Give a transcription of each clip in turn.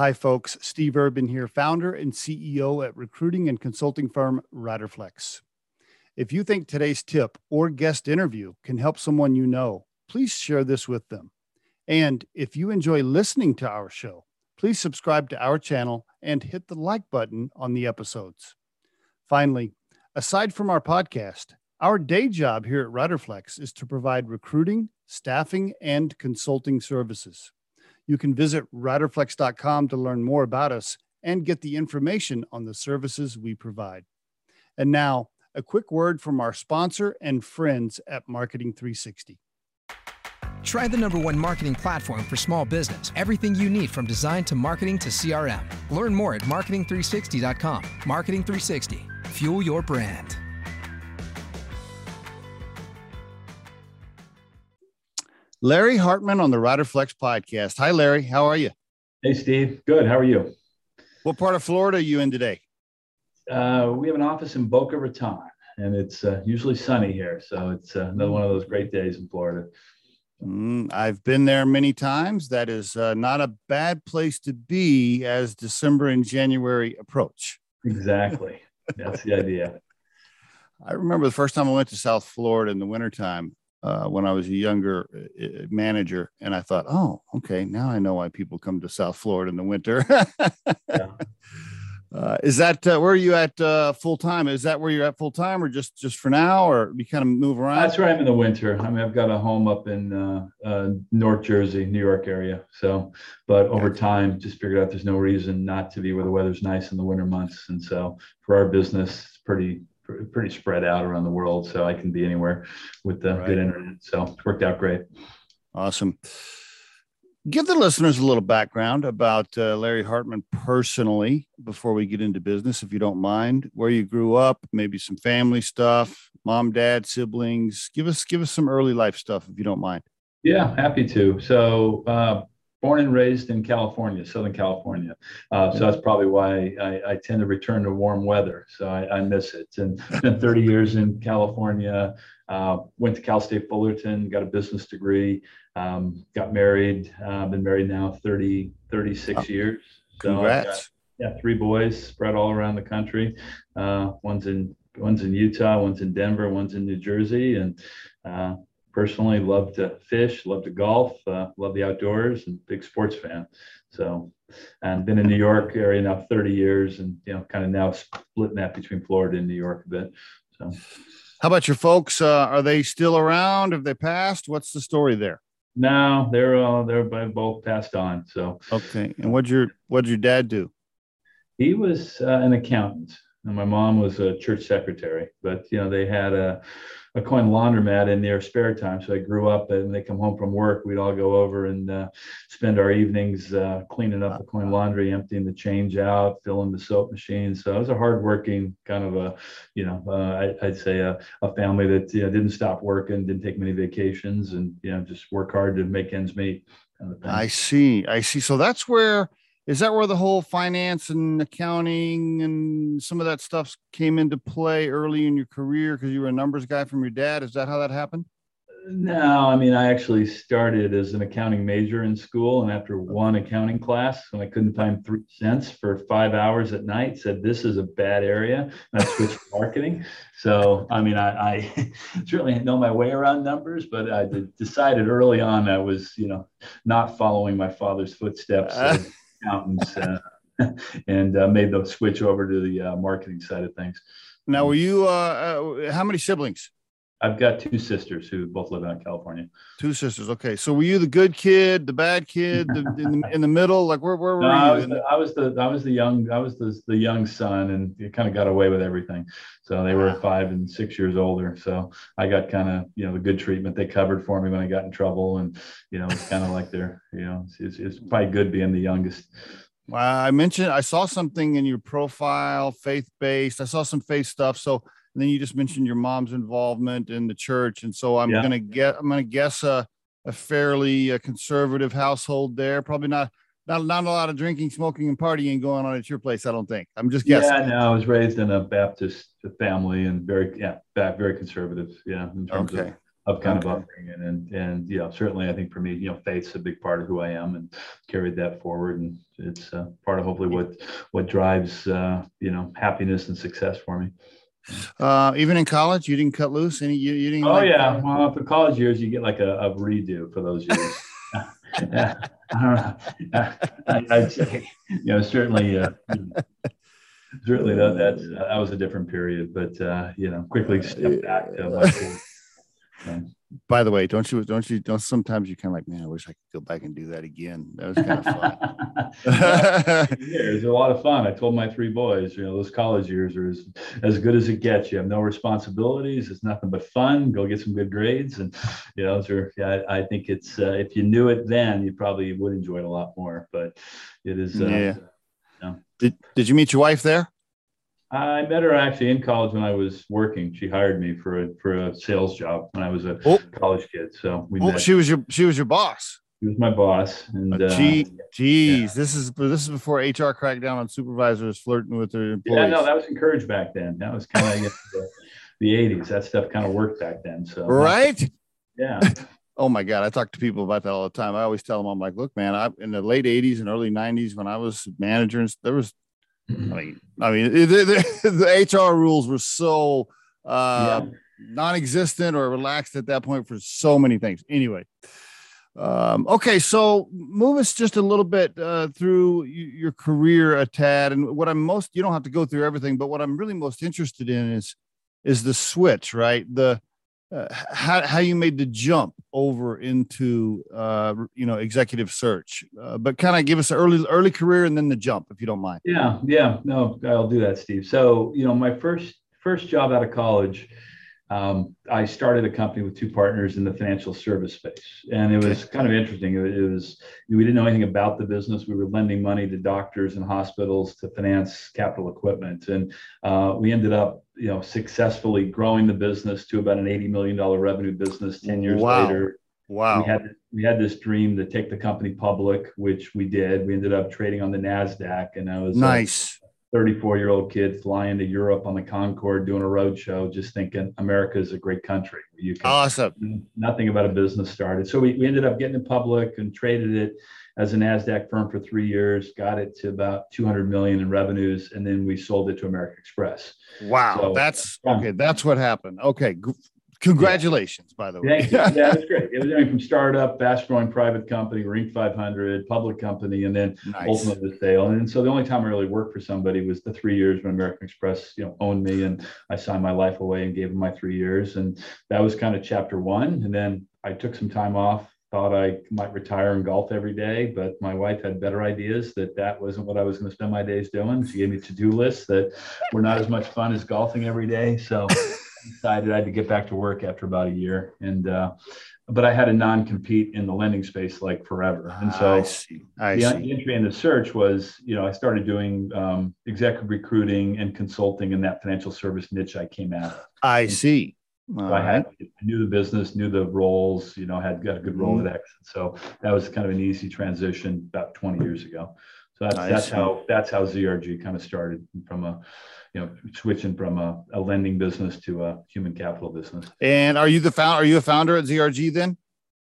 Hi, folks. Steve Urban here, founder and CEO at recruiting and consulting firm Riderflex. If you think today's tip or guest interview can help someone you know, please share this with them. And if you enjoy listening to our show, please subscribe to our channel and hit the like button on the episodes. Finally, aside from our podcast, our day job here at Riderflex is to provide recruiting, staffing, and consulting services. You can visit riderflex.com to learn more about us and get the information on the services we provide. And now, a quick word from our sponsor and friends at Marketing 360. Try the number one marketing platform for small business. Everything you need from design to marketing to CRM. Learn more at marketing360.com. Marketing 360. Fuel your brand. Larry Hartman on the Rider Flex podcast. Hi, Larry. How are you? Hey, Steve. Good. How are you? What part of Florida are you in today? Uh, we have an office in Boca Raton, and it's uh, usually sunny here. So it's uh, another one of those great days in Florida. Mm, I've been there many times. That is uh, not a bad place to be as December and January approach. Exactly. That's the idea. I remember the first time I went to South Florida in the wintertime uh, when I was a younger uh, manager, and I thought, oh, okay, now I know why people come to South Florida in the winter. yeah. uh, is that uh, where are you at uh, full time? Is that where you're at full time, or just just for now, or you kind of move around? That's where I'm in the winter. I mean, I've got a home up in uh, North Jersey, New York area. So, but over time, just figured out there's no reason not to be where the weather's nice in the winter months, and so for our business, it's pretty pretty spread out around the world, so I can be anywhere with the right. good internet. So it's worked out great. Awesome. Give the listeners a little background about uh, Larry Hartman personally before we get into business, if you don't mind. Where you grew up, maybe some family stuff, mom, dad, siblings. Give us give us some early life stuff, if you don't mind. Yeah, happy to. So, uh, born and raised in California, Southern California. Uh, so that's probably why I, I, tend to return to warm weather. So I, I miss it. And spent 30 years in California. Uh, went to Cal State Fullerton, got a business degree, um, got married. Uh, been married now 30, 36 oh, years. So congrats. Got, yeah, three boys spread all around the country. Uh, one's in one's in Utah, one's in Denver, one's in New Jersey, and uh, personally love to fish, love to golf, uh, love the outdoors, and big sports fan. So, and been in New York area now 30 years, and you know, kind of now splitting that between Florida and New York a bit. So, how about your folks? Uh, are they still around? Have they passed? What's the story there? No, they're uh, they're both passed on. So okay. And what'd your what did your dad do? He was uh, an accountant, and my mom was a church secretary. But you know, they had a a coin laundromat in their spare time. So I grew up and they come home from work, we'd all go over and uh, spend our evenings uh, cleaning up the coin laundry, emptying the change out, filling the soap machine. So it was a hardworking kind of a, you know, uh, I, would say a, a, family that you know, didn't stop working, didn't take many vacations, and you know just work hard to make ends meet. Kind of I see. I see. So that's where is that where the whole finance and accounting and some of that stuff came into play early in your career because you were a numbers guy from your dad? Is that how that happened? No, I mean, I actually started as an accounting major in school, and after one accounting class, when I couldn't find three cents for five hours at night, said this is a bad area, and I switched to marketing. So, I mean, I, I certainly know my way around numbers, but I decided early on I was, you know, not following my father's footsteps. accountants uh, and uh, made the switch over to the uh, marketing side of things. Now, were you? How many siblings? I've got two sisters who both live out in California. Two sisters. Okay, so were you the good kid, the bad kid, the, in, the, in the middle? Like where, where were no, you? I was, the, I was, the, I was the young I was the, the young son, and you kind of got away with everything. So they were five and six years older. So I got kind of you know the good treatment. They covered for me when I got in trouble, and you know it's kind of like they're you know it's, it's probably good being the youngest. Wow. I mentioned I saw something in your profile, faith based. I saw some faith stuff. So and then you just mentioned your mom's involvement in the church, and so I'm yeah. gonna get I'm gonna guess a a fairly uh, conservative household there. Probably not not not a lot of drinking, smoking, and partying going on at your place. I don't think. I'm just guessing. Yeah, no, I was raised in a Baptist family and very yeah, very conservative. Yeah, in terms okay. of of kind okay. of upbringing. And and you know, certainly I think for me, you know, faith's a big part of who I am and carried that forward. And it's uh, part of hopefully what what drives uh, you know happiness and success for me. Uh, even in college, you didn't cut loose. Any you, you didn't. Oh like, yeah, well, for college years, you get like a, a redo for those years. yeah, I don't know. I, would say, you know, certainly, uh, certainly that that's that was a different period, but uh, you know, quickly step back to by the way, don't you don't you don't sometimes you kind of like, man, I wish I could go back and do that again. That was kind of fun. yeah, it was a lot of fun. I told my three boys, you know, those college years are as, as good as it gets. You have no responsibilities. It's nothing but fun. Go get some good grades, and you know, those are. Yeah, I, I think it's uh, if you knew it then, you probably would enjoy it a lot more. But it is. Uh, yeah. You know. Did Did you meet your wife there? I met her actually in college when I was working. She hired me for a for a sales job when I was a oh. college kid. So we oh, met. she was your she was your boss. She was my boss. And uh, gee, geez, yeah. this is this is before HR cracked down on supervisors flirting with their employees. Yeah, no, that was encouraged back then. That was kind of the, the 80s. That stuff kind of worked back then. So right. Yeah. oh my God. I talk to people about that all the time. I always tell them, I'm like, look, man, I in the late 80s and early 90s when I was manager, there was I mean, I mean, the, the, the HR rules were so uh, yeah. non-existent or relaxed at that point for so many things. Anyway, um, okay, so move us just a little bit uh, through your career a tad, and what I'm most you don't have to go through everything, but what I'm really most interested in is is the switch, right? The uh, how, how you made the jump over into uh, you know executive search. Uh, but kind of give us an early early career and then the jump if you don't mind. Yeah yeah. No i'll do that steve. So you know my first first job out of college um, I started a company with two partners in the financial service space, and it was kind of interesting. It, it, was we didn't know anything about the business. We were lending money to doctors and hospitals to finance capital equipment, and uh, we ended up, you know, successfully growing the business to about an eighty million dollar revenue business. Ten years wow. later, wow, we had we had this dream to take the company public, which we did. We ended up trading on the Nasdaq, and I was nice. 34 year old kid flying to Europe on the Concorde doing a road show, just thinking America is a great country. You can, awesome. Nothing about a business started. So we, we ended up getting it public and traded it as a NASDAQ firm for three years, got it to about 200 million in revenues, and then we sold it to American Express. Wow. So, that's okay. That's what happened. Okay. Congratulations, yeah. by the way. Thank you. Yeah, that's great. It was everything from startup, fast growing private company, Inc. 500, public company, and then nice. ultimately the sale. And so the only time I really worked for somebody was the three years when American Express, you know, owned me, and I signed my life away and gave them my three years, and that was kind of chapter one. And then I took some time off. Thought I might retire and golf every day, but my wife had better ideas that that wasn't what I was going to spend my days doing. She gave me to-do lists that were not as much fun as golfing every day. So decided I had to get back to work after about a year, and uh, but I had a non-compete in the lending space like forever, and so I see. I the, see. entry into search was, you know, I started doing um, executive recruiting and consulting in that financial service niche I came out of. I see. So I had I knew the business, knew the roles, you know, had got a good role mm-hmm. at Exit. So that was kind of an easy transition about 20 years ago. So that's that's how that's how ZRG kind of started from a you know switching from a, a lending business to a human capital business. And are you the founder? Are you a founder at ZRG then?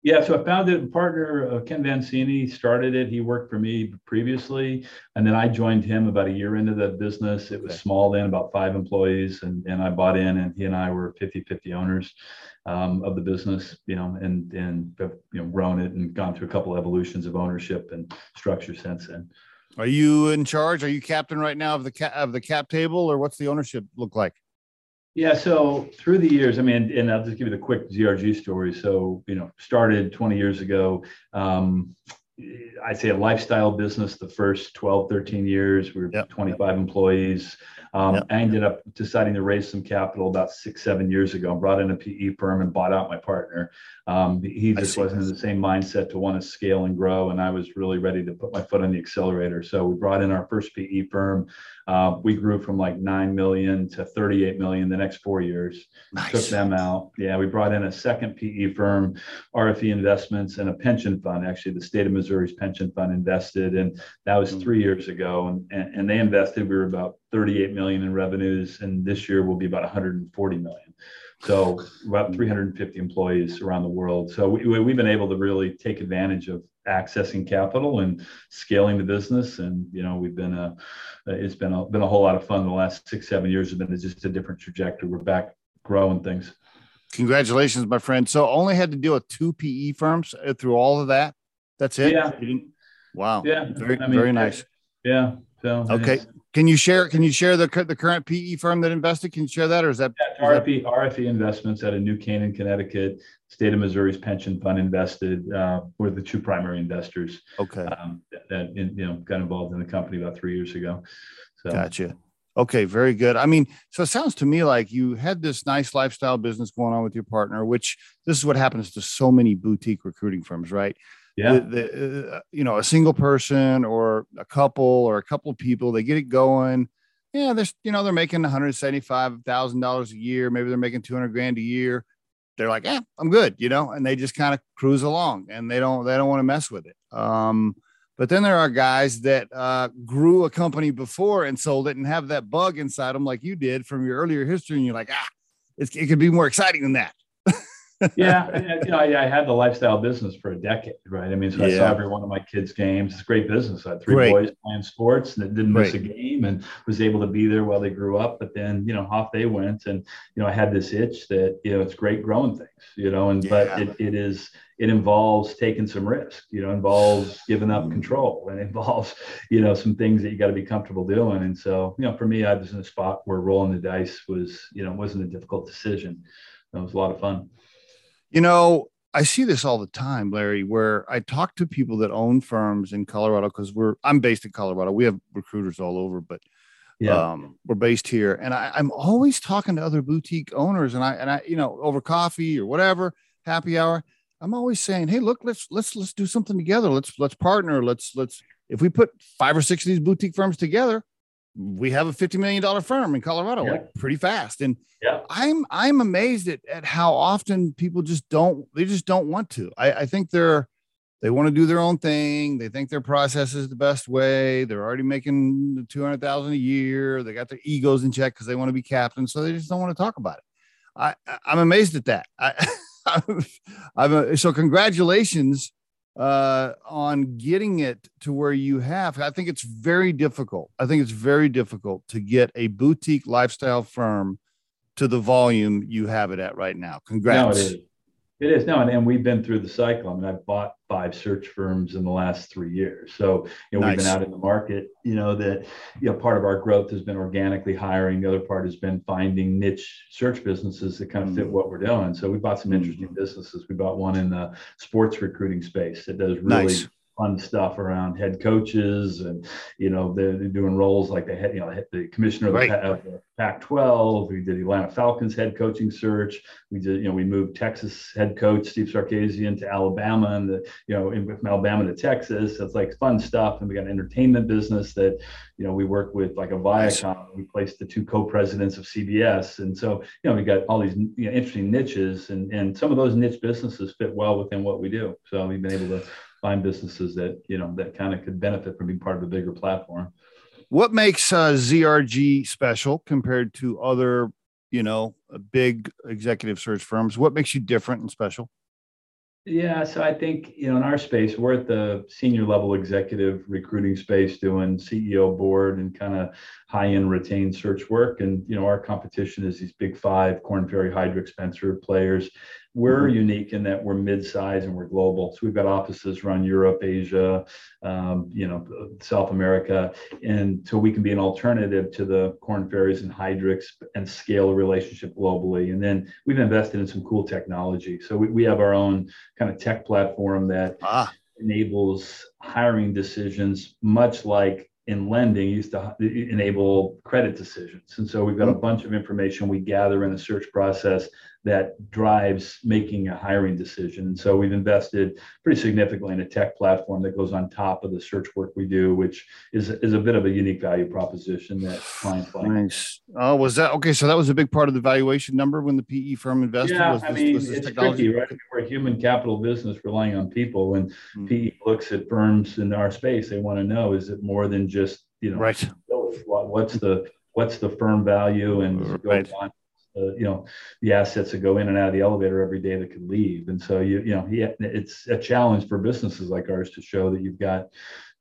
Yeah, so I founded it. Partner uh, Ken Vancini started it. He worked for me previously, and then I joined him about a year into the business. It was small then, about five employees, and, and I bought in, and he and I were 50-50 owners um, of the business. You know, and and you know grown it and gone through a couple evolutions of ownership and structure since then. Are you in charge? Are you captain right now of the cap of the cap table, or what's the ownership look like? Yeah, so through the years, I mean, and I'll just give you the quick ZRG story. So, you know, started 20 years ago. Um, I'd say a lifestyle business the first 12, 13 years. We were yep. 25 employees. Um, yep. I ended up deciding to raise some capital about six, seven years ago, brought in a PE firm and bought out my partner. Um, he just wasn't in the same mindset to want to scale and grow. And I was really ready to put my foot on the accelerator. So we brought in our first PE firm. Uh, we grew from like 9 million to 38 million the next four years. Nice. Took them out. Yeah, we brought in a second PE firm, RFE Investments, and a pension fund. Actually, the state of Missouri's pension fund invested. And that was mm. three years ago. And, and, and they invested, we were about 38 million in revenues. And this year will be about 140 million. So about 350 employees around the world. So we, we've been able to really take advantage of accessing capital and scaling the business. And you know, we've been a it's been a been a whole lot of fun. The last six seven years have been just a different trajectory. We're back growing things. Congratulations, my friend. So only had to deal with two PE firms through all of that. That's it. Yeah. Wow. Yeah. Very I mean, very nice. Yeah. So okay. Can you share? Can you share the the current PE firm that invested? Can you share that, or is that yeah, RFE RFE Investments out of New Canaan, Connecticut, State of Missouri's pension fund invested. Uh, were the two primary investors. Okay. Um, that you know got involved in the company about three years ago. So. Gotcha. Okay, very good. I mean, so it sounds to me like you had this nice lifestyle business going on with your partner, which this is what happens to so many boutique recruiting firms, right? Yeah. The, the, uh, you know, a single person or a couple or a couple of people, they get it going. Yeah, they're you know they're making one hundred seventy five thousand dollars a year. Maybe they're making two hundred grand a year. They're like, yeah, I'm good, you know, and they just kind of cruise along, and they don't they don't want to mess with it. Um, but then there are guys that uh, grew a company before and sold it and have that bug inside them, like you did from your earlier history, and you're like, ah, it could be more exciting than that yeah, you know, I, I, had the lifestyle business for a decade, right? I mean, so I saw every one of my kids' games. It's great business. I had three great. boys playing sports and it didn't miss great. a game and was able to be there while they grew up. But then, you know, off they went. And, you know, I had this itch that, you know, it's great growing things, you know, and yeah. but it, it is it involves taking some risk, you know, involves giving up mm-hmm. control and involves, you know, some things that you got to be comfortable doing. And so, you know, for me, I was in a spot where rolling the dice was, you know, wasn't a difficult decision. It was a lot of fun. You know, I see this all the time, Larry, where I talk to people that own firms in Colorado because we're I'm based in Colorado. We have recruiters all over, but yeah. um, we're based here. And I, I'm always talking to other boutique owners, and I and I, you know, over coffee or whatever, happy hour. I'm always saying, hey, look, let's let's let's do something together. Let's let's partner. Let's let's if we put five or six of these boutique firms together, we have a $50 million firm in Colorado, yeah. like pretty fast. And yeah. I'm, I'm amazed at, at how often people just don't, they just don't want to, I, I think they're, they want to do their own thing. They think their process is the best way. They're already making 200,000 a year. They got their egos in check because they want to be captain. So they just don't want to talk about it. I, I'm amazed at that. I, I'm so congratulations uh, on getting it to where you have. I think it's very difficult. I think it's very difficult to get a boutique lifestyle firm to the volume you have it at right now. Congrats. No, it is. It is no, and, and we've been through the cycle. I mean, I've bought five search firms in the last three years. So, you know, nice. we've been out in the market, you know, that, you know, part of our growth has been organically hiring. The other part has been finding niche search businesses that kind of fit mm. what we're doing. So we bought some interesting mm. businesses. We bought one in the sports recruiting space that does really nice fun stuff around head coaches and you know they're, they're doing roles like the head you know the commissioner of the, right. of the Pac-12. We did the Atlanta Falcons head coaching search. We did you know we moved Texas head coach Steve Sarkisian to Alabama and the you know in, from Alabama to Texas. So it's like fun stuff. And we got an entertainment business that you know we work with like a Viacom. We placed the two co-presidents of CBS, and so you know we got all these you know, interesting niches, and and some of those niche businesses fit well within what we do. So we've been able to find businesses that you know that kind of could benefit from being part of a bigger platform. What makes uh, ZRG special compared to other, you know, big executive search firms? What makes you different and special? Yeah, so I think you know in our space we're at the senior level executive recruiting space doing CEO board and kind of high end retained search work, and you know our competition is these big five Korn Ferry, Heidrick, Spencer players, we're mm-hmm. unique in that we're mid-size and we're global. So we've got offices around Europe, Asia, um, you know, South America, and so we can be an alternative to the Korn Ferries and Heidricks and scale a relationship globally. And then we've invested in some cool technology. So we, we have our own kind of tech platform that ah. enables hiring decisions, much like in lending used to enable credit decisions. And so we've got a mm-hmm. bunch of information we gather in the search process that drives making a hiring decision. So we've invested pretty significantly in a tech platform that goes on top of the search work we do, which is, is a bit of a unique value proposition that clients like. Nice. Oh, was that okay? So that was a big part of the valuation number when the PE firm invested. Yeah, was this, I mean, was it's technology? tricky, right? We're a human capital business relying on people. When mm. PE looks at firms in our space, they want to know is it more than just you know right? What's the what's the firm value and right uh, you know the assets that go in and out of the elevator every day that could leave. And so you you know yeah, it's a challenge for businesses like ours to show that you've got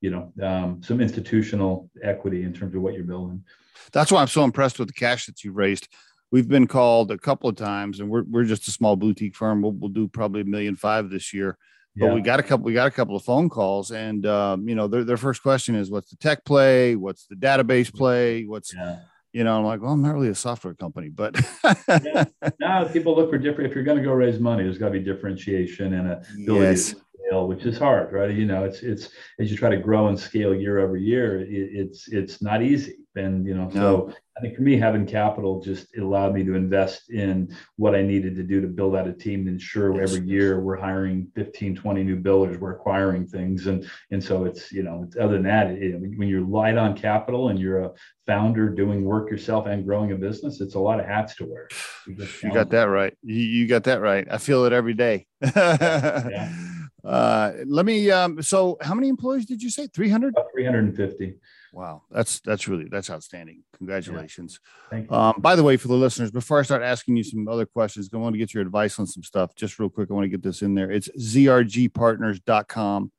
you know um, some institutional equity in terms of what you're building. That's why I'm so impressed with the cash that you've raised. We've been called a couple of times, and we're we're just a small boutique firm. We'll, we'll do probably a million five this year. But yeah. we got a couple. We got a couple of phone calls, and um, you know, their their first question is, "What's the tech play? What's the database play? What's yeah you know, I'm like, well, I'm not really a software company, but yeah. now people look for different. If you're going to go raise money, there's got to be differentiation and a ability yes. to scale, which is hard, right? You know, it's it's as you try to grow and scale year over year, it, it's it's not easy, and you know, no. so I think for me, having capital just allowed me to invest in what I needed to do to build out a team to ensure every year we're hiring 15, 20 new builders, we're acquiring things. And, and so it's, you know, it's, other than that, it, when you're light on capital and you're a founder doing work yourself and growing a business, it's a lot of hats to wear. You got that right. You, you got that right. I feel it every day. yeah. Uh, let me, um, so how many employees did you say? 300? 350. Wow, that's that's really that's outstanding. Congratulations. Yeah. Thank you. Um, by the way, for the listeners, before I start asking you some other questions, I want to get your advice on some stuff. Just real quick, I want to get this in there. It's zrgpartners.com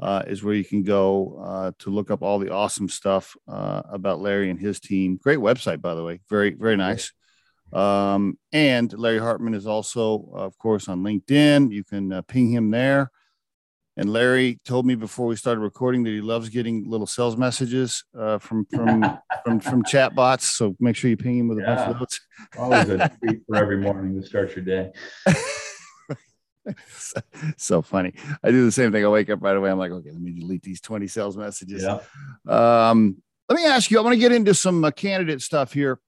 uh, is where you can go uh, to look up all the awesome stuff uh, about Larry and his team. Great website, by the way. Very very nice. Um, and Larry Hartman is also, of course, on LinkedIn. You can uh, ping him there. And Larry told me before we started recording that he loves getting little sales messages uh, from from from from chat bots. So make sure you ping him with a yeah. bunch of those. Always a treat for every morning to start your day. so, so, funny. I do the same thing. I wake up right away. I'm like, okay, let me delete these 20 sales messages. Yeah. Um, let me ask you. I want to get into some uh, candidate stuff here.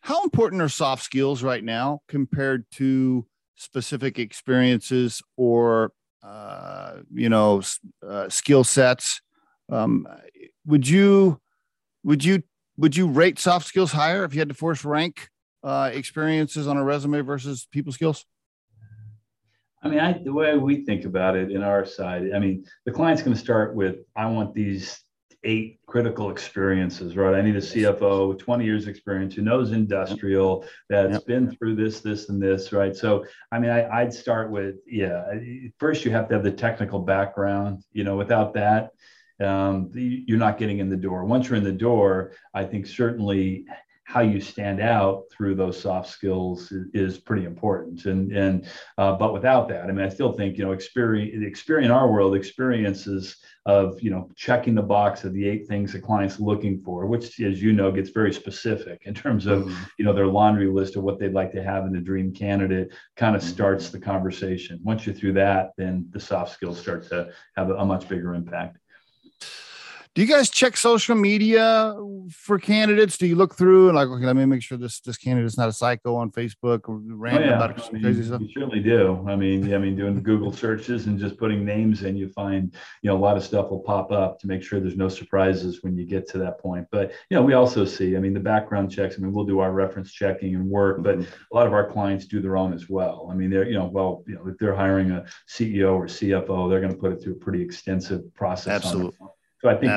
How important are soft skills right now compared to specific experiences or uh, you know uh, skill sets um, would you would you would you rate soft skills higher if you had to force rank uh, experiences on a resume versus people skills? I mean, I, the way we think about it in our side, I mean, the client's going to start with, I want these eight critical experiences, right? I need a CFO with 20 years experience who knows industrial, that's yep. been through this, this, and this, right? So, I mean, I, I'd start with, yeah, first you have to have the technical background. You know, without that, um, you're not getting in the door. Once you're in the door, I think certainly how you stand out through those soft skills is, is pretty important. And and uh, but without that, I mean, I still think you know experience experience in our world experiences of you know checking the box of the eight things that clients looking for, which as you know gets very specific in terms of mm-hmm. you know their laundry list of what they'd like to have in a dream candidate. Kind of mm-hmm. starts the conversation. Once you're through that, then the soft skills start to have a, a much bigger impact. Do you guys check social media for candidates? Do you look through and like, okay, let me make sure this this candidate's not a psycho on Facebook or random oh, yeah. about I mean, crazy stuff? You certainly do. I mean, yeah, I mean, doing Google searches and just putting names in, you find you know a lot of stuff will pop up to make sure there's no surprises when you get to that point. But you know, we also see, I mean, the background checks. I mean, we'll do our reference checking and work, but mm-hmm. a lot of our clients do their own as well. I mean, they're you know, well, you know, if they're hiring a CEO or CFO, they're going to put it through a pretty extensive process. Absolutely so I think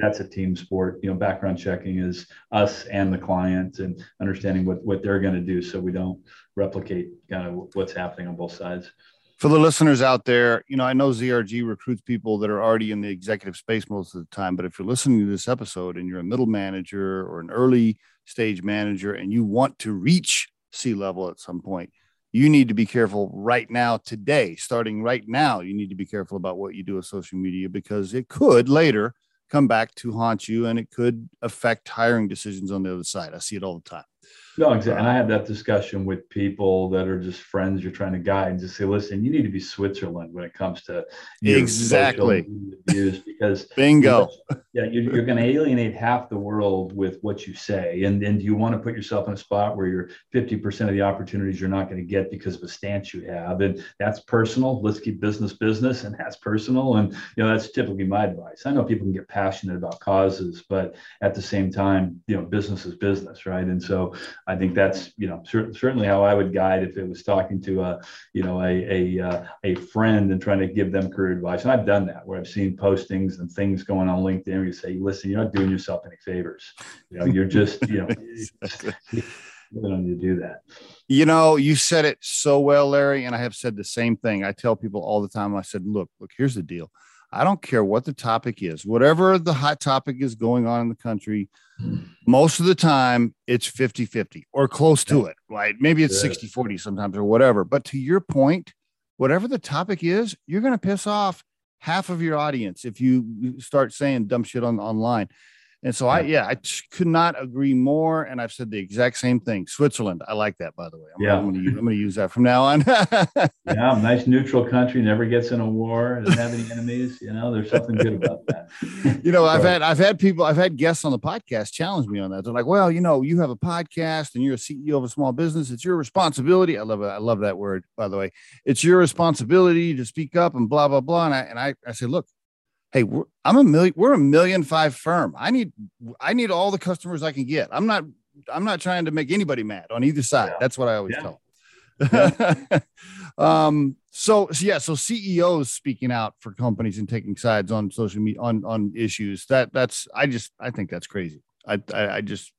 that's a team sport. You know, background checking is us and the client and understanding what what they're going to do, so we don't replicate kind of what's happening on both sides. For the listeners out there, you know, I know ZRG recruits people that are already in the executive space most of the time, but if you're listening to this episode and you're a middle manager or an early stage manager and you want to reach C level at some point, you need to be careful right now, today, starting right now. You need to be careful about what you do with social media because it could later come back to haunt you and it could affect hiring decisions on the other side. I see it all the time. No, exactly. And I uh, have that discussion with people that are just friends you're trying to guide and just say, listen, you need to be Switzerland when it comes to exactly views because bingo. yeah, you're, you're going to alienate half the world with what you say. And then you want to put yourself in a spot where you're 50% of the opportunities you're not going to get because of a stance you have. And that's personal. Let's keep business business and that's personal. And, you know, that's typically my advice. I know people can get passionate about causes, but at the same time, you know, business is business, right? And so I think that's you know cer- certainly how I would guide if it was talking to a you know a a uh, a friend and trying to give them career advice. And I've done that where I've seen postings and things going on LinkedIn. Where you say, listen, you're not doing yourself any favors. You know, you're just you know. You don't need to do that. You know, you said it so well, Larry, and I have said the same thing. I tell people all the time. I said, "Look, look. Here's the deal. I don't care what the topic is, whatever the hot topic is going on in the country, most of the time it's 50 50 or close to it, right? Maybe it's 60 40 sometimes or whatever. But to your point, whatever the topic is, you're going to piss off half of your audience if you start saying dumb shit on online. And so I, yeah, I could not agree more. And I've said the exact same thing. Switzerland, I like that, by the way. I'm, yeah. I'm going to use that from now on. yeah, nice neutral country, never gets in a war, doesn't have any enemies. You know, there's something good about that. you know, I've had I've had people, I've had guests on the podcast challenge me on that. They're like, well, you know, you have a podcast and you're a CEO of a small business. It's your responsibility. I love it. I love that word, by the way. It's your responsibility to speak up and blah blah blah. And I and I, I say, look, hey we're, i'm a million we're a million five firm i need i need all the customers i can get i'm not i'm not trying to make anybody mad on either side yeah. that's what i always yeah. tell yeah. um so, so yeah so ceos speaking out for companies and taking sides on social media on on issues that that's i just i think that's crazy i i, I just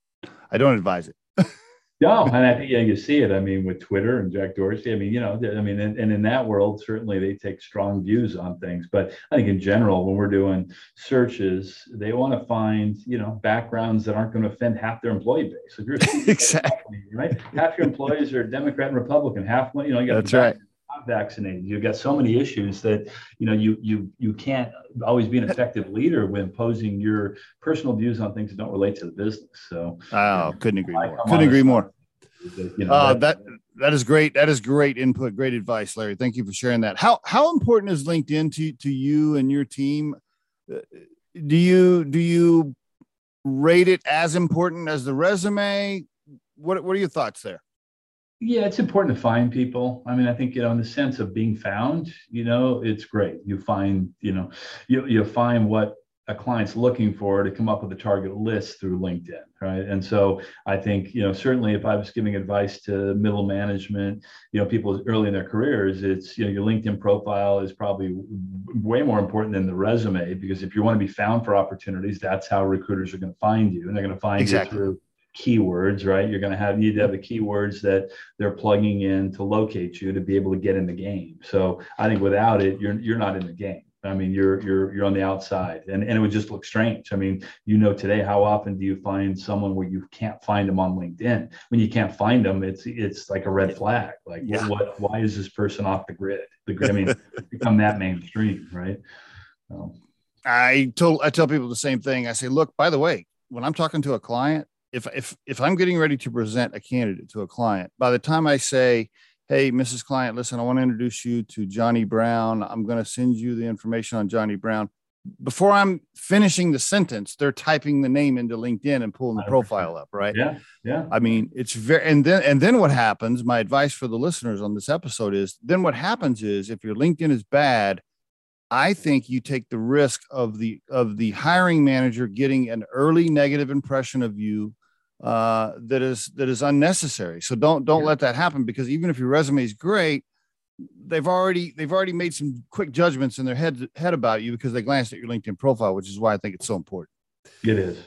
i don't advise it no, and I think yeah, you see it. I mean, with Twitter and Jack Dorsey. I mean, you know, I mean, and, and, in that world, certainly they take strong views on things. But I think in general, when we're doing searches, they want to find you know backgrounds that aren't going to offend half their employee base. If you're exactly company, right, half your employees are Democrat and Republican. Half, you know, you got that's right vaccinated. You've got so many issues that you know you you you can't always be an effective leader when imposing your personal views on things that don't relate to the business. So oh, couldn't agree more. Couldn't agree more. You know, uh, that that is great. That is great input. Great advice, Larry. Thank you for sharing that. How how important is LinkedIn to to you and your team? Uh, do you do you rate it as important as the resume? What what are your thoughts there? Yeah, it's important to find people. I mean, I think you know, in the sense of being found, you know, it's great. You find, you know, you you find what a client's looking for to come up with a target list through LinkedIn, right? And so I think, you know, certainly if I was giving advice to middle management, you know, people early in their careers, it's, you know, your LinkedIn profile is probably way more important than the resume because if you want to be found for opportunities, that's how recruiters are going to find you. And they're going to find exactly. you through keywords, right? You're going to have you need to have the keywords that they're plugging in to locate you to be able to get in the game. So I think without it, you're you're not in the game. I mean, you're you're you're on the outside, and and it would just look strange. I mean, you know, today, how often do you find someone where you can't find them on LinkedIn? When you can't find them, it's it's like a red flag. Like, yeah. what? Why is this person off the grid? The grid. I mean, become that mainstream, right? So. I told I tell people the same thing. I say, look, by the way, when I'm talking to a client, if if if I'm getting ready to present a candidate to a client, by the time I say, "Hey, Mrs. Client, listen, I want to introduce you to Johnny Brown. I'm going to send you the information on Johnny Brown." Before I'm finishing the sentence, they're typing the name into LinkedIn and pulling the profile up, right? Yeah, yeah. I mean, it's very and then and then what happens? My advice for the listeners on this episode is: then what happens is if your LinkedIn is bad, I think you take the risk of the of the hiring manager getting an early negative impression of you uh, that is that is unnecessary. So don't don't yeah. let that happen because even if your resume is great, they've already they've already made some quick judgments in their head head about you because they glanced at your LinkedIn profile, which is why I think it's so important. It is.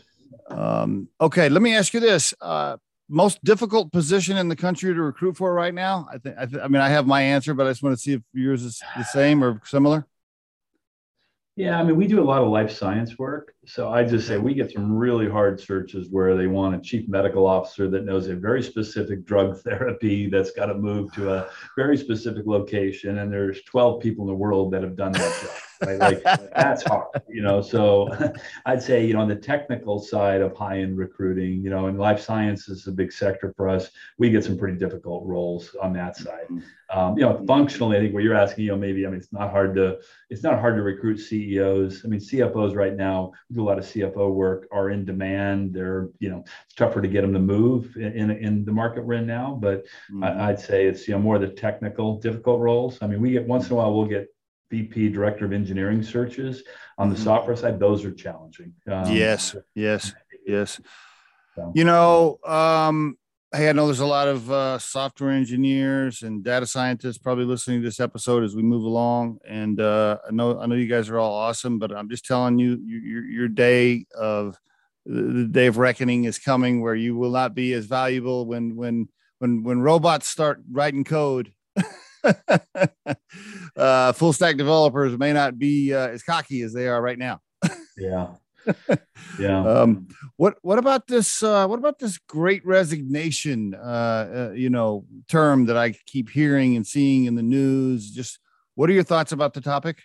Um, okay, let me ask you this: uh, most difficult position in the country to recruit for right now? I think I, th- I mean I have my answer, but I just want to see if yours is the same or similar. Yeah, I mean, we do a lot of life science work. So I just say we get some really hard searches where they want a chief medical officer that knows a very specific drug therapy that's got to move to a very specific location. And there's 12 people in the world that have done that job right? Like that's hard, you know. So I'd say, you know, on the technical side of high-end recruiting, you know, and life science is a big sector for us. We get some pretty difficult roles on that side. Mm-hmm. Um, you know, functionally, I think what you're asking, you know, maybe I mean, it's not hard to it's not hard to recruit CEOs. I mean, CFOs right now do a lot of CFO work are in demand. They're you know it's tougher to get them to move in in, in the market we're in now. But mm-hmm. I, I'd say it's you know more the technical difficult roles. I mean, we get once in a while we'll get VP Director of Engineering searches on the mm-hmm. software side, those are challenging. Um, yes, yes, yes. So. You know, um, Hey, I know there's a lot of uh, software engineers and data scientists probably listening to this episode as we move along. And uh, I know I know you guys are all awesome, but I'm just telling you, your your day of the day of reckoning is coming, where you will not be as valuable when when when when robots start writing code. uh, full stack developers may not be uh, as cocky as they are right now. yeah, yeah. Um, what what about this? Uh, what about this great resignation? Uh, uh, you know, term that I keep hearing and seeing in the news. Just what are your thoughts about the topic?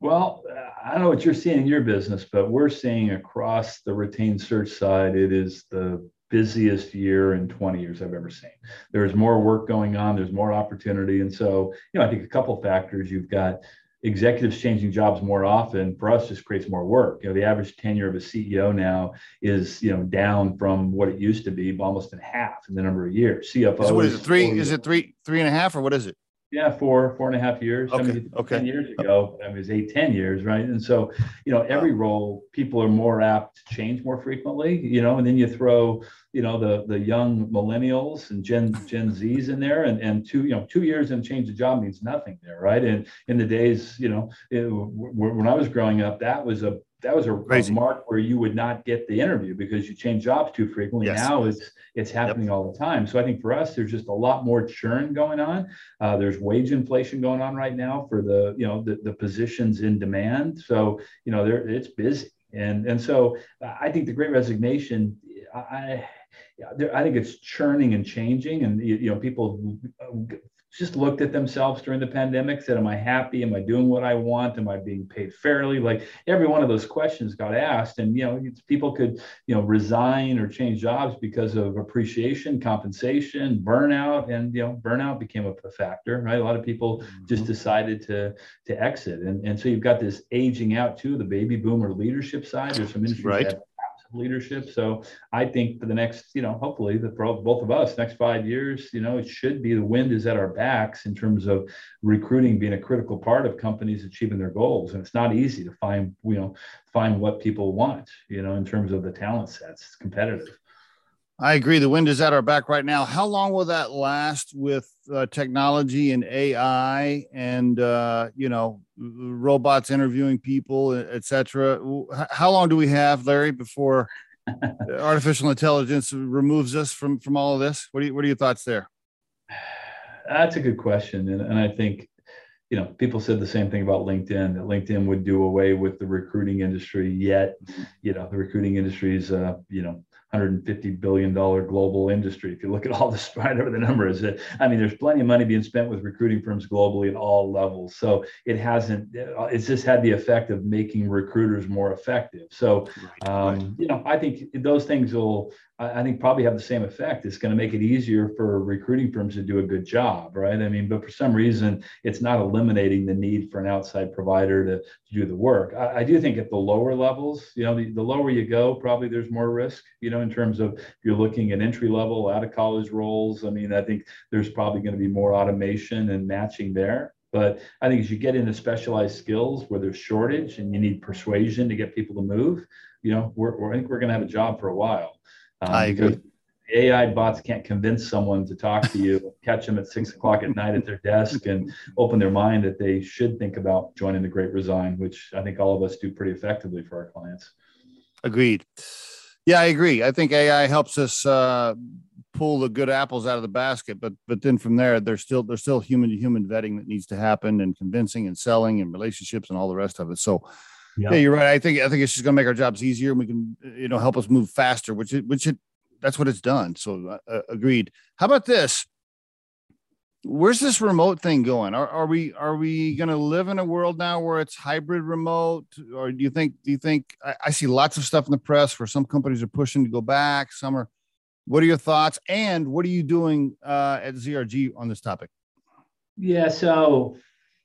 Well, I don't know what you're seeing in your business, but we're seeing across the retained search side, it is the busiest year in 20 years I've ever seen. There's more work going on, there's more opportunity. And so, you know, I think a couple factors you've got executives changing jobs more often for us just creates more work. You know, the average tenure of a CEO now is, you know, down from what it used to be almost in half in the number of years. CFO so what is it three is it three three and a half or what is it? Yeah, four, four and a half years. Okay. I mean, okay. 10 years ago, I mean, it was eight, 10 years, right? And so, you know, every role, people are more apt to change more frequently, you know, and then you throw, you know, the the young millennials and Gen Gen Zs in there, and and two, you know, two years and change the job means nothing there, right? And in the days, you know, it, when I was growing up, that was a that was a, a, mark where you would not get the interview because you change jobs too frequently. Yes. Now it's it's happening yep. all the time. So I think for us, there's just a lot more churn going on. Uh, there's wage inflation going on right now for the you know the, the positions in demand. So you know there it's busy, and and so I think the Great Resignation. I I think it's churning and changing, and you know people just looked at themselves during the pandemic, said, Am I happy? Am I doing what I want? Am I being paid fairly? Like every one of those questions got asked. And, you know, people could, you know, resign or change jobs because of appreciation, compensation, burnout. And, you know, burnout became a, a factor, right? A lot of people mm-hmm. just decided to, to exit. And, and so you've got this aging out too, the baby boomer leadership side. There's some industries right. that leadership. So I think for the next, you know, hopefully the both of us next five years, you know, it should be the wind is at our backs in terms of recruiting being a critical part of companies achieving their goals. And it's not easy to find, you know, find what people want, you know, in terms of the talent sets. It's competitive. I agree. The wind is at our back right now. How long will that last with uh, technology and AI and uh, you know robots interviewing people, etc.? How long do we have, Larry, before artificial intelligence removes us from from all of this? What are you, what are your thoughts there? That's a good question, and, and I think you know people said the same thing about LinkedIn that LinkedIn would do away with the recruiting industry. Yet, you know, the recruiting industry is uh, you know 150 billion dollar global industry. If you look at all the whatever the number is, I mean, there's plenty of money being spent with recruiting firms globally at all levels. So it hasn't. It's just had the effect of making recruiters more effective. So, um, you know, I think those things will I think probably have the same effect. It's going to make it easier for recruiting firms to do a good job, right? I mean, but for some reason, it's not eliminating the need for an outside provider to, to do the work. I, I, do think at the lower levels, you know, the, the lower you go, probably there's more risk, you know, in terms of if you're looking at entry level, out of college roles. I mean, I think there's probably going to be more automation and matching there. But I think as you get into specialized skills where there's shortage and you need persuasion to get people to move, you know, we're, we're I think we're going to have a job for a while. Um, I agree. AI bots can't convince someone to talk to you, catch them at six o'clock at night at their desk, and open their mind that they should think about joining the Great Resign, which I think all of us do pretty effectively for our clients. Agreed. Yeah, I agree. I think AI helps us uh, pull the good apples out of the basket, but but then from there, there's still there's still human to human vetting that needs to happen, and convincing, and selling, and relationships, and all the rest of it. So yeah. yeah, you're right. I think I think it's just going to make our jobs easier, and we can you know help us move faster, which it, which it that's what it's done. So uh, uh, agreed. How about this? Where's this remote thing going? Are, are we are we going to live in a world now where it's hybrid remote, or do you think do you think I, I see lots of stuff in the press where some companies are pushing to go back, some are. What are your thoughts, and what are you doing uh, at ZRG on this topic? Yeah, so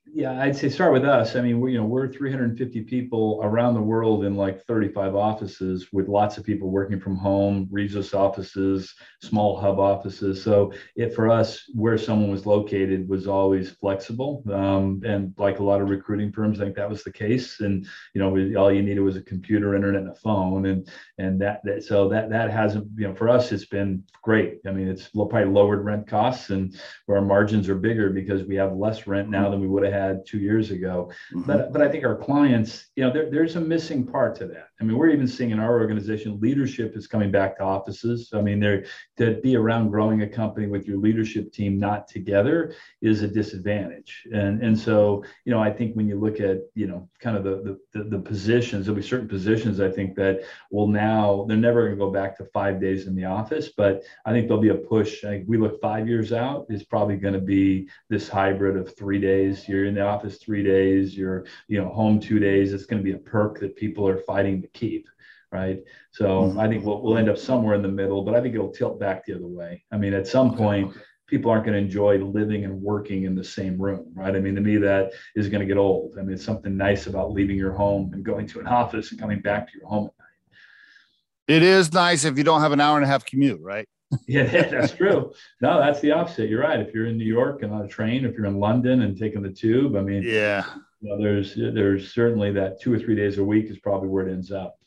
Yeah, I'd say start with us. I mean, we, you know, we're 350 people around the world in like 35 offices with lots of people working from home, Regus offices, small hub offices. So it for us, where someone was located was always flexible. Um, and like a lot of recruiting firms, I think that was the case. And you know, all you needed was a computer, internet, and a phone. And and that, that so that that hasn't, you know, for us, it's been great. I mean, it's probably lowered rent costs and where our margins are bigger because we have less rent now than we would have had two years ago. Mm-hmm. But but I think our clients, you know, there, there's a missing part to that. I mean, we're even seeing in our organization leadership is coming back to offices. I mean, there to be around growing a company with your leadership team not together is a disadvantage. And and so you know, I think when you look at you know kind of the the, the positions, there'll be certain positions I think that will now they're never going to go back to five days in the office, but I think there'll be a push. I think we look five years out is probably going to be this hybrid of three days. You're in the office three days. You're you know home two days. It's going to be a perk that people are fighting to keep right? So mm-hmm. I think we'll, we'll end up somewhere in the middle, but I think it'll tilt back the other way. I mean, at some point, people aren't going to enjoy living and working in the same room, right? I mean, to me, that is going to get old. I mean, it's something nice about leaving your home and going to an office and coming back to your home at night. It is nice if you don't have an hour and a half commute, right? yeah, that's true. No, that's the opposite. You're right. If you're in New York and on a train, if you're in London and taking the tube, I mean, yeah, you know, there's there's certainly that two or three days a week is probably where it ends up.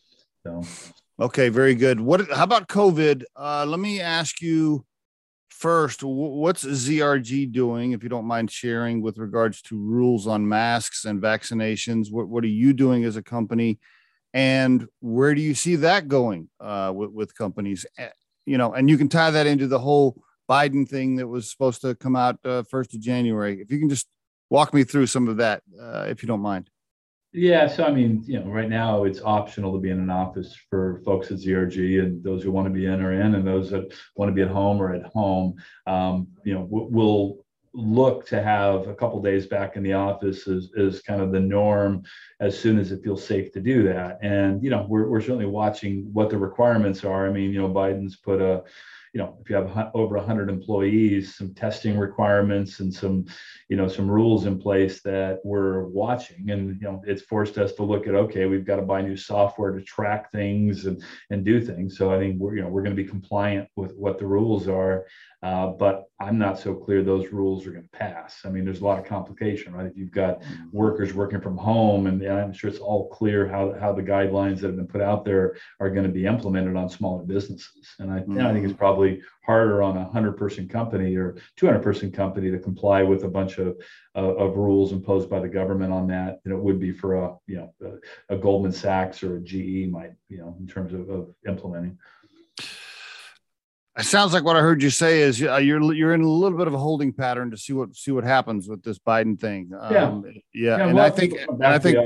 So, okay, very good. What? How about COVID? Uh, let me ask you first. What's ZRG doing, if you don't mind sharing, with regards to rules on masks and vaccinations? What What are you doing as a company? And where do you see that going uh, with, with companies? You know, and you can tie that into the whole Biden thing that was supposed to come out uh, first of January. If you can just walk me through some of that, uh, if you don't mind. Yeah, so I mean, you know, right now it's optional to be in an office for folks at ZRG, and those who want to be in are in, and those that want to be at home are at home. Um, you know, we'll look to have a couple days back in the office is, is kind of the norm as soon as it feels safe to do that. And, you know, we're, we're certainly watching what the requirements are. I mean, you know, Biden's put a, you know, if you have over 100 employees, some testing requirements and some, you know, some rules in place that we're watching. And, you know, it's forced us to look at, okay, we've got to buy new software to track things and, and do things. So I think we're, you know, we're going to be compliant with what the rules are. Uh, but I'm not so clear those rules are going to pass. I mean, there's a lot of complication, right? If you've got mm-hmm. workers working from home, and, I'm sure it's all clear how, how the guidelines that have been put out there are going to be implemented on smaller businesses. And I, mm-hmm. I think it's mm-hmm. probably harder on a 100 person company or 200 person company to comply with a bunch of, uh, of rules imposed by the government on that than it would be for a, you know, a, a Goldman Sachs or a GE might, you know, in terms of, of implementing. It sounds like what I heard you say is uh, you're you're in a little bit of a holding pattern to see what see what happens with this Biden thing. Um, yeah, yeah, yeah, and I think and I think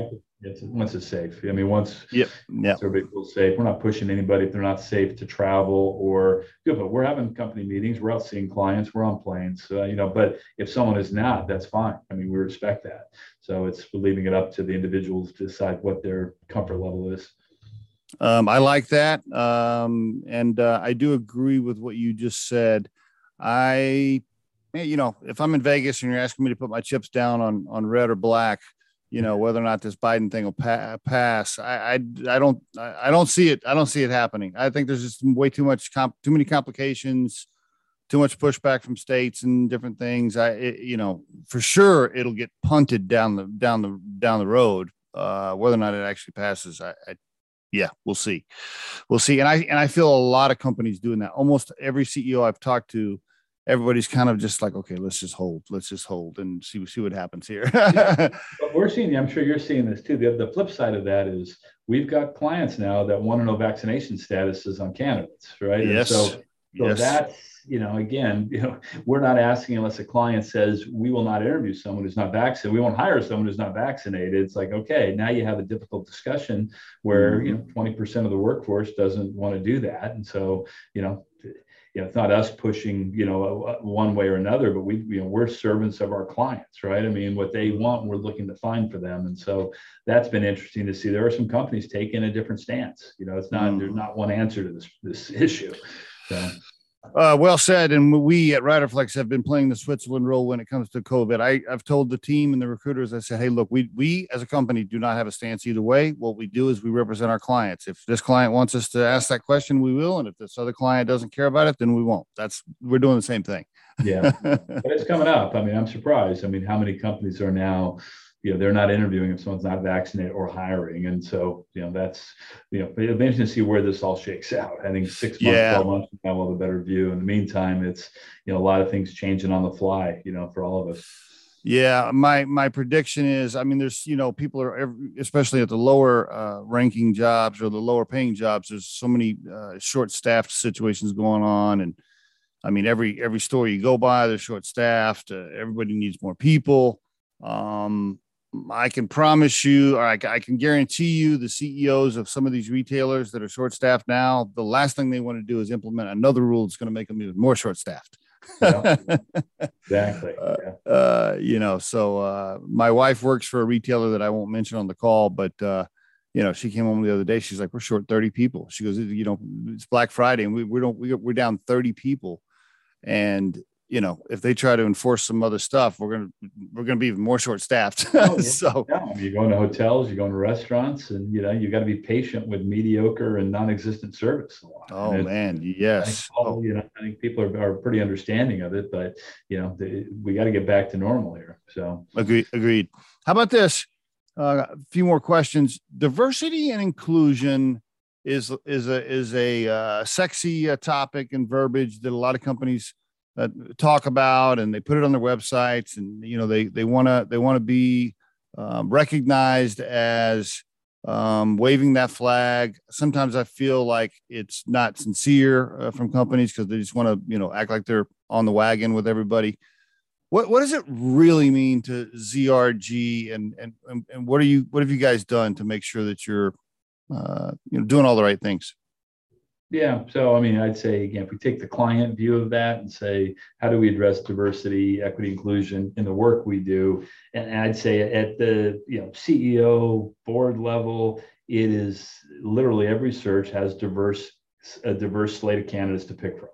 it's, once it's safe. I mean, once yep, yeah, everybody feels safe. We're not pushing anybody if they're not safe to travel or good. But we're having company meetings. We're out seeing clients. We're on planes. Uh, you know, but if someone is not, that's fine. I mean, we respect that. So it's leaving it up to the individuals to decide what their comfort level is. Um, I like that. Um, and uh, I do agree with what you just said. I, you know, if I'm in Vegas and you're asking me to put my chips down on, on red or black, you know, whether or not this Biden thing will pa- pass, I, I, I don't, I don't see it. I don't see it happening. I think there's just way too much, comp- too many complications, too much pushback from states and different things. I, it, you know, for sure it'll get punted down the, down the, down the road. Uh, whether or not it actually passes, I, I yeah, we'll see. We'll see. And I and I feel a lot of companies doing that. Almost every CEO I've talked to, everybody's kind of just like, okay, let's just hold, let's just hold and see see what happens here. yeah, but we're seeing, I'm sure you're seeing this too. The, the flip side of that is we've got clients now that want to know vaccination statuses on candidates, right? Yes. And so, so yes. that's you know, again, you know, we're not asking unless a client says we will not interview someone who's not vaccinated. We won't hire someone who's not vaccinated. It's like, okay, now you have a difficult discussion where you know 20% mm-hmm. of the workforce doesn't want to do that, and so you know. You know, it's not us pushing, you know, one way or another, but we, you know, we're servants of our clients, right? I mean, what they want, we're looking to find for them, and so that's been interesting to see. There are some companies taking a different stance. You know, it's not mm. there's not one answer to this this issue. So Uh, well said. And we at Riderflex have been playing the Switzerland role when it comes to COVID. I, I've told the team and the recruiters, I said, hey, look, we, we as a company do not have a stance either way. What we do is we represent our clients. If this client wants us to ask that question, we will. And if this other client doesn't care about it, then we won't. That's, we're doing the same thing. yeah. But it's coming up. I mean, I'm surprised. I mean, how many companies are now you know they're not interviewing if someone's not vaccinated or hiring. And so you know that's you know it'll be interesting to see where this all shakes out. I think six months yeah. 12 months now we'll have a better view. In the meantime it's you know a lot of things changing on the fly you know for all of us. Yeah my my prediction is i mean there's you know people are especially at the lower uh, ranking jobs or the lower paying jobs there's so many uh, short staffed situations going on. And i mean every every store you go by they're short staffed uh, everybody needs more people. Um, I can promise you, or I, I, can guarantee you, the CEOs of some of these retailers that are short staffed now, the last thing they want to do is implement another rule that's going to make them even more short staffed. Yeah, exactly. Uh, yeah. uh, you know, so uh, my wife works for a retailer that I won't mention on the call, but uh, you know, she came home the other day. She's like, "We're short thirty people." She goes, "You know, it's Black Friday, and we we don't we, we're down thirty people." And you know, if they try to enforce some other stuff, we're gonna we're gonna be even more short staffed. Oh, yeah. so yeah. you're going to hotels, you're going to restaurants, and you know you got to be patient with mediocre and non-existent service. Oh man, yes. All, oh. You know, I think people are, are pretty understanding of it, but you know they, we got to get back to normal here. So agreed. Agreed. How about this? Uh, a few more questions. Diversity and inclusion is is a is a uh, sexy uh, topic and verbiage that a lot of companies uh, talk about and they put it on their websites and you know they they want to they want to be um, recognized as um, waving that flag. Sometimes i feel like it's not sincere uh, from companies because they just want to you know act like they're on the wagon with everybody. What what does it really mean to ZRG and and and what are you what have you guys done to make sure that you're uh, you know doing all the right things yeah. So, I mean, I'd say, again, if we take the client view of that and say, how do we address diversity, equity, inclusion in the work we do? And I'd say at the you know CEO board level, it is literally every search has diverse a diverse slate of candidates to pick from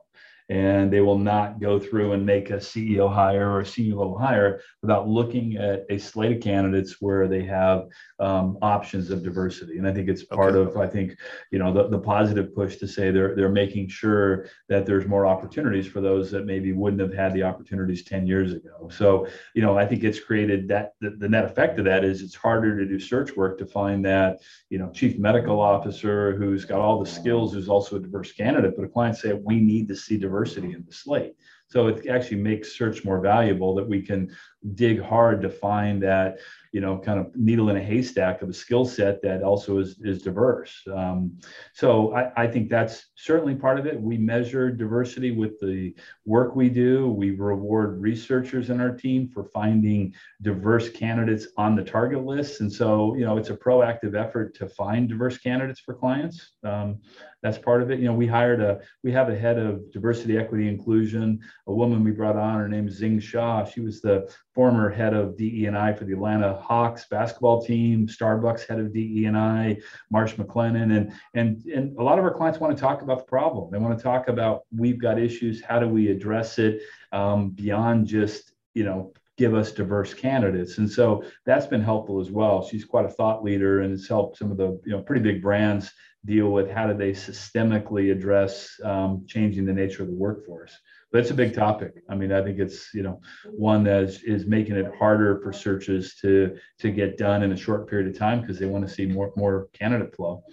and they will not go through and make a CEO hire or a senior level hire without looking at a slate of candidates where they have um, options of diversity. And I think it's part okay. of, I think, you know, the, the positive push to say they're they're making sure that there's more opportunities for those that maybe wouldn't have had the opportunities 10 years ago. So, you know, I think it's created that the, the net effect of that is it's harder to do search work to find that, you know, chief medical officer who's got all the skills, who's also a diverse candidate, but a client say we need to see diversity diversity in the slate. So it actually makes search more valuable that we can dig hard to find that you know kind of needle in a haystack of a skill set that also is is diverse. Um, so I, I think that's certainly part of it. We measure diversity with the work we do. We reward researchers in our team for finding diverse candidates on the target list. And so you know it's a proactive effort to find diverse candidates for clients. Um, that's part of it you know we hired a we have a head of diversity equity inclusion a woman we brought on her name is Nzinga Shaw she was the former head of DE&I for the Atlanta Hawks basketball team, Starbucks head of DE&I, Marsh McLennan, and and and a lot of our clients want to talk about the problem. They want to talk about we've got issues. How do we address it um, beyond just you know give us diverse candidates and so that's been helpful as well she's quite a thought leader and it's helped some of the you know pretty big brands deal with how do they systemically address um, changing the nature of the workforce but it's a big topic. I mean, I think it's you know one that is, is making it harder for searches to to get done in a short period of time because they want to see more more candidate flow.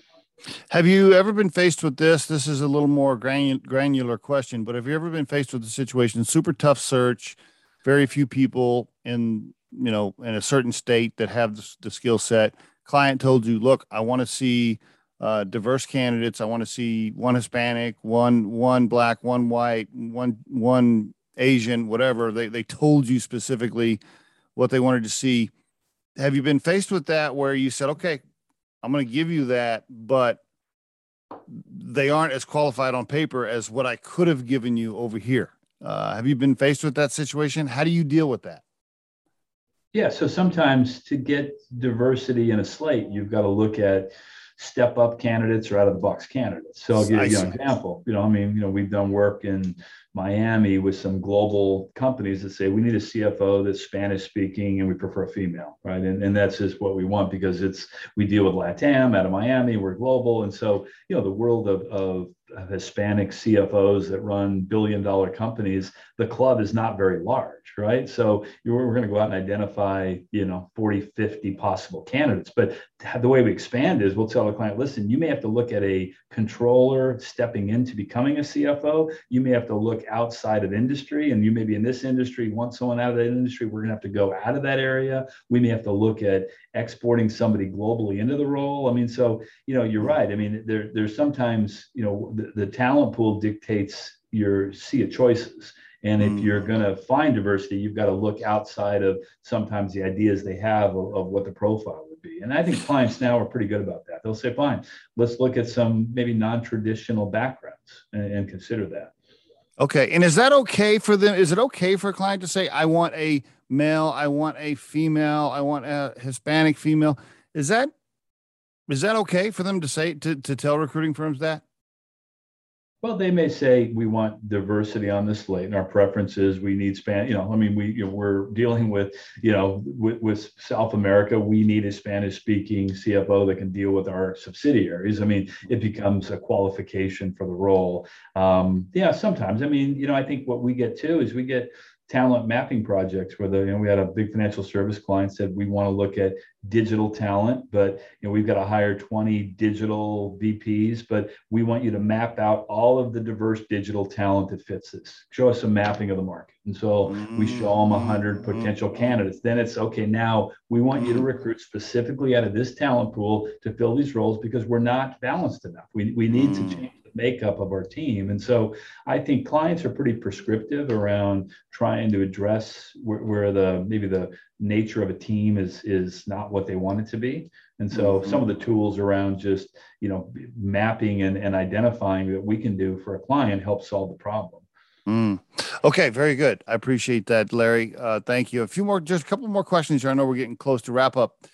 Have you ever been faced with this? This is a little more granular question, but have you ever been faced with a situation, super tough search, very few people in you know in a certain state that have the, the skill set? Client told you, look, I want to see uh, diverse candidates. I want to see one Hispanic, one one black, one white, one one Asian, whatever. They they told you specifically what they wanted to see. Have you been faced with that where you said, okay, I'm going to give you that, but they aren't as qualified on paper as what I could have given you over here? Uh, have you been faced with that situation? How do you deal with that? Yeah, so sometimes to get diversity in a slate, you've got to look at step up candidates or out of the box candidates. So I'll give you an example. You know, I mean, you know, we've done work in Miami with some global companies that say we need a CFO that's Spanish speaking and we prefer a female, right? And, and that's just what we want because it's we deal with LATAM out of Miami, we're global. And so, you know, the world of, of Hispanic CFOs that run billion dollar companies, the club is not very large, right? So we're going to go out and identify, you know, 40, 50 possible candidates. But the way we expand is we'll tell the client, listen, you may have to look at a controller stepping into becoming a CFO. You may have to look outside of industry, and you may be in this industry, want someone out of that industry. We're going to have to go out of that area. We may have to look at exporting somebody globally into the role. I mean, so, you know, you're right. I mean, there, there's sometimes, you know, the, the talent pool dictates your sea of choices. And if you're mm. going to find diversity, you've got to look outside of sometimes the ideas they have of, of, what the profile would be. And I think clients now are pretty good about that. They'll say, fine, let's look at some maybe non traditional backgrounds and, and, consider that. Okay. And is that okay for them? Is it okay for a client to say, I want a male, I want a female, I want a Hispanic female? Is that is that okay for them to say to, to tell recruiting firms that? Well, they may say we want diversity on the slate, and our preference is we need span. You know, I mean, we you know, we're dealing with you know with, with South America. We need a Spanish-speaking CFO that can deal with our subsidiaries. I mean, it becomes a qualification for the role. Um, yeah, sometimes. I mean, you know, I think what we get too is we get talent mapping projects where the, you know, we had a big financial service client said we want to look at digital talent, but you know, we've got to hire 20 digital VPs, but we want you to map out all of the diverse digital talent that fits this. Show us a mapping of the market. And so we show them 100 mm-hmm. potential candidates. Then it's okay, now we want you to recruit specifically out of this talent pool to fill these roles because we're not balanced enough. We, we need to mm. change makeup of our team. And so I think clients are pretty prescriptive around trying to address where, where the maybe the nature of a team is is not what they want it to be. And so mm-hmm. some of the tools around just you know mapping and, and identifying that we can do for a client help solve the problem. Mm. Okay, very good. I appreciate that, Larry. Uh, thank you. A few more, just a couple more questions here. I know we're getting close to wrap up.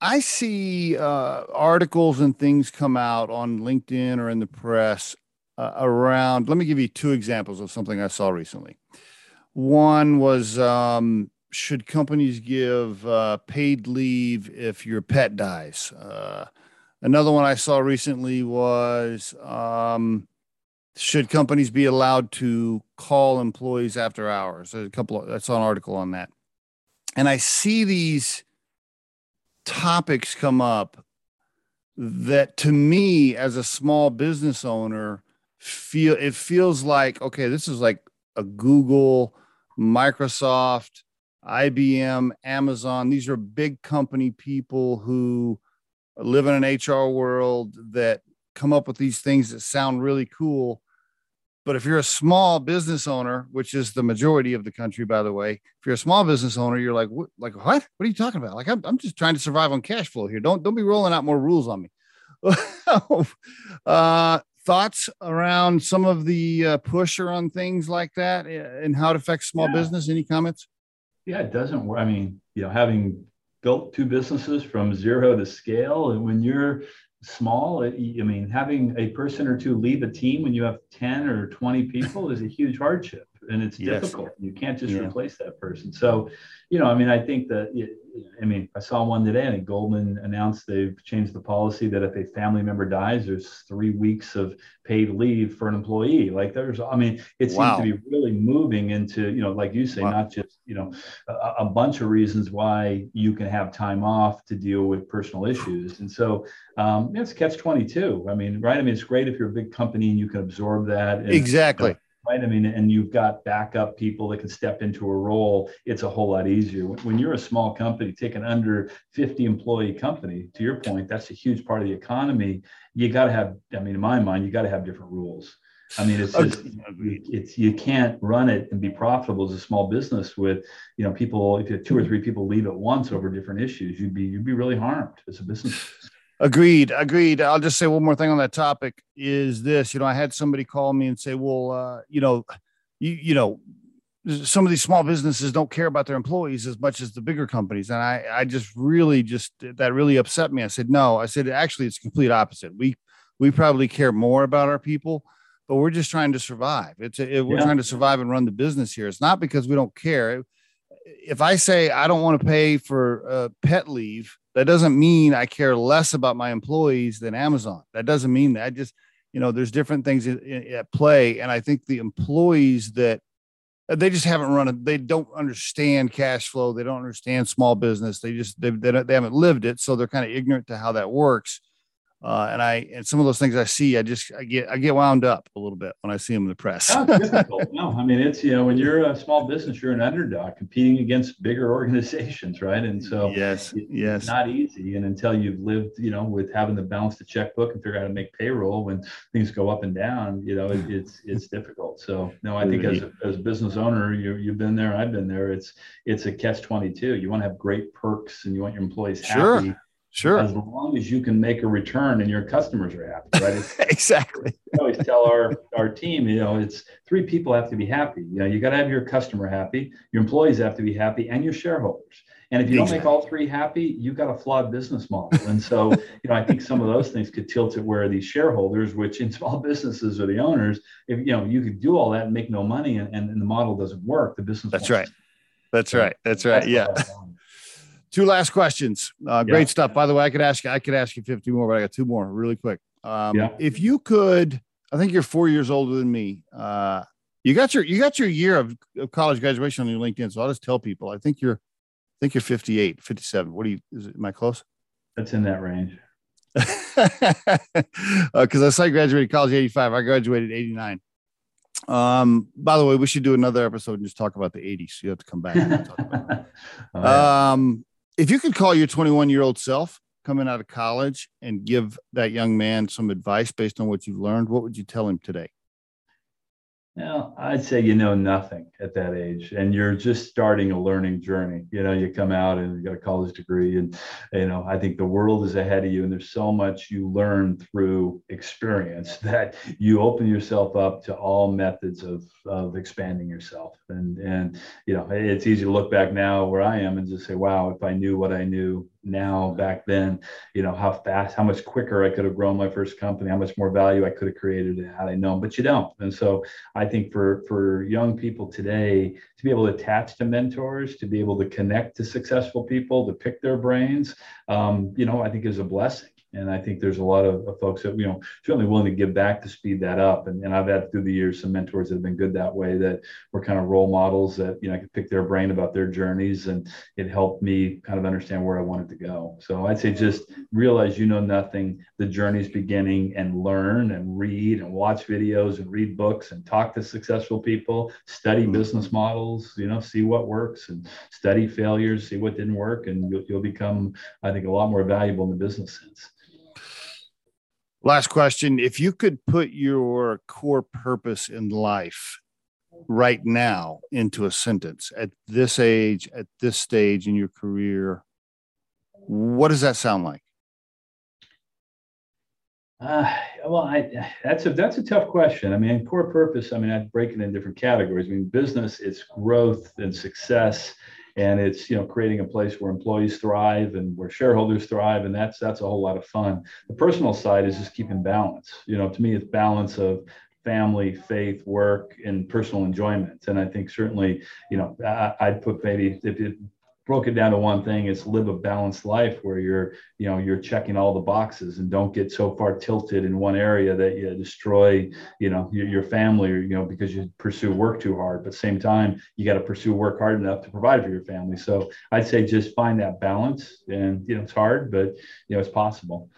I see uh, articles and things come out on LinkedIn or in the press uh, around. Let me give you two examples of something I saw recently. One was um, should companies give uh, paid leave if your pet dies? Uh, another one I saw recently was um, should companies be allowed to call employees after hours? There's a couple. Of, that's an article on that, and I see these topics come up that to me as a small business owner feel it feels like okay this is like a google microsoft ibm amazon. These are big company people who live in an hr world that come up with these things that sound really cool but if you're a small business owner, which is the majority of the country, by the way, if you're a small business owner, you're like, what, like what? What are you talking about? Like, I'm, I'm just trying to survive on cash flow here. Don't don't be rolling out more rules on me. uh, thoughts around some of the uh, push around things like that uh, and how it affects small yeah. business? Any comments? Yeah, it doesn't work. I mean, you know, having built two businesses from zero to scale, and when you're small. I mean, having a person or two leave a team when you have 10 or 20 people is a huge hardship and it's yes. difficult. You can't just yeah. replace that person. So, you know, I mean, I think that, I mean, I saw one today and Goldman announced they've changed the policy that if a family member dies, there's three weeks of paid leave for an employee. Like there's, I mean, it wow. seems to be really moving into, you know, like you say, wow. not just, you know, a, a, bunch of reasons why you can have time off to deal with personal issues. And so um, it's catch 22. I mean, right. I mean, it's great if you're a big company and you can absorb that. And, exactly. Right? I mean, and you've got backup people that can step into a role. It's a whole lot easier. When, when, you're a small company, take an under 50 employee company, to your point, that's a huge part of the economy. You got to have, I mean, in my mind, you got to have different rules. I mean, it's just, it's, you can't run it and be profitable as a small business with, you know, people, if you have two or three people leave at once over different issues, you'd be, you'd be really harmed as a business. Agreed. Agreed. I'll just say one more thing on that topic is this, you know, I had somebody call me and say, well, uh, you know, you, you know, some of these small businesses don't care about their employees as much as the bigger companies and i i just really just that really upset me i said no i said actually it's complete opposite we we probably care more about our people but we're just trying to survive it's a, it, we're yeah. trying to survive and run the business here it's not because we don't care if i say i don't want to pay for uh, pet leave that doesn't mean i care less about my employees than amazon that doesn't mean that I just you know there's different things at play and i think the employees that they just haven't run it. They don't understand cash flow. They don't understand small business. They just they, they, they haven't lived it, so they're kind of ignorant to how that works. Uh, and I and some of those things I see, I just I get I get wound up a little bit when I see them in the press. no, I mean it's you know when you're a small business, you're an underdog competing against bigger organizations, right? And so yes, it, yes, it's not easy. And until you've lived, you know, with having to balance the checkbook and figure out how to make payroll when things go up and down, you know, it, it's it's difficult. So no, I think as a, as a business owner, you you've been there, I've been there. It's it's a catch twenty two. You want to have great perks and you want your employees happy Sure. As long as you can make a return and your customers are happy, right? exactly. I always tell our, our team, you know, it's three people have to be happy. You know, you got to have your customer happy, your employees have to be happy, and your shareholders. And if you don't make all three happy, you've got a flawed business model. And so, you know, I think some of those things could tilt it where these shareholders, which in small businesses are the owners, if you know, you could do all that and make no money and, and, and the model doesn't work, the business. That's right. That's right. That's right. Yeah. Two last questions. Uh, great yeah. stuff. By the way, I could ask you, I could ask you 50 more, but I got two more really quick. Um, yeah. If you could, I think you're four years older than me. Uh, you got your, you got your year of, of college graduation on your LinkedIn. So I'll just tell people, I think you're, I think you're 58, 57. What do you, is it, am I close? That's in that range. Because uh, I saw you graduated college 85. I graduated 89. Um, by the way, we should do another episode and just talk about the 80s. You have to come back. oh. Um, if you could call your 21 year old self coming out of college and give that young man some advice based on what you've learned, what would you tell him today? Well, I'd say you know nothing at that age, and you're just starting a learning journey. You know, you come out and you got a college degree, and you know, I think the world is ahead of you, and there's so much you learn through experience that you open yourself up to all methods of of expanding yourself. And and you know, it's easy to look back now where I am and just say, wow, if I knew what I knew now back then you know how fast how much quicker i could have grown my first company how much more value i could have created had i known but you don't. And so i think for for young people today to be able to attach to mentors to be able to connect to successful people to pick their brains um, you know i think is a blessing and I think there's a lot of, of, folks that, you know, certainly willing to give back to speed that up. And, and I've had through the years some mentors that have been good that way that were kind of role models that, you know, I could pick their brain about their journeys and it helped me kind of understand where I wanted to go. So I'd say just realize you know nothing, the journey's beginning and learn and read and watch videos and read books and talk to successful people, study mm-hmm. business models, you know, see what works and study failures, see what didn't work. And you'll, you'll become, I think, a lot more valuable in the business sense. Last question. If you could put your core purpose in life right now into a sentence at this age, at this stage in your career, what does that sound like? Uh, well, I, that's a that's a tough question. I mean, core purpose. I mean, I'd break it in different categories. I mean, business, it's growth and success and it's you know creating a place where employees thrive and where shareholders thrive and that's that's a whole lot of fun. The personal side is just keeping balance. You know to me it's balance of family faith work and personal enjoyment. And i think certainly you know I, would put maybe if it broke it down to one thing is live a balanced life where you're you know you're checking all the boxes and don't get so far tilted in one area that you destroy you know your, your family or you know because you pursue work too hard. But same time you got to pursue work hard enough to provide for your family. So i'd say just find that balance and you know it's hard but you know it's possible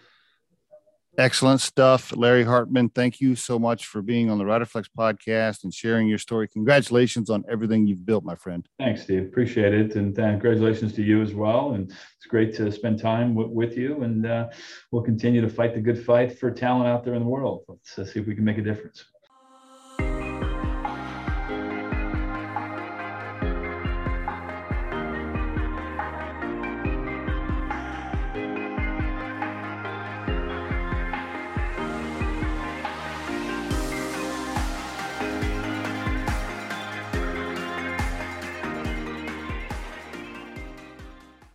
Excellent stuff. Larry Hartmann, thank you so much for being on the Riderflex podcast and sharing your story. Congratulations on everything you've built, my friend. Thanks, Steve. Appreciate it. And uh, congratulations to you as well. And it's great to spend time w- with you. And uh, we'll continue to fight the good fight for talent out there in the world. Let's uh, see if we can make a difference.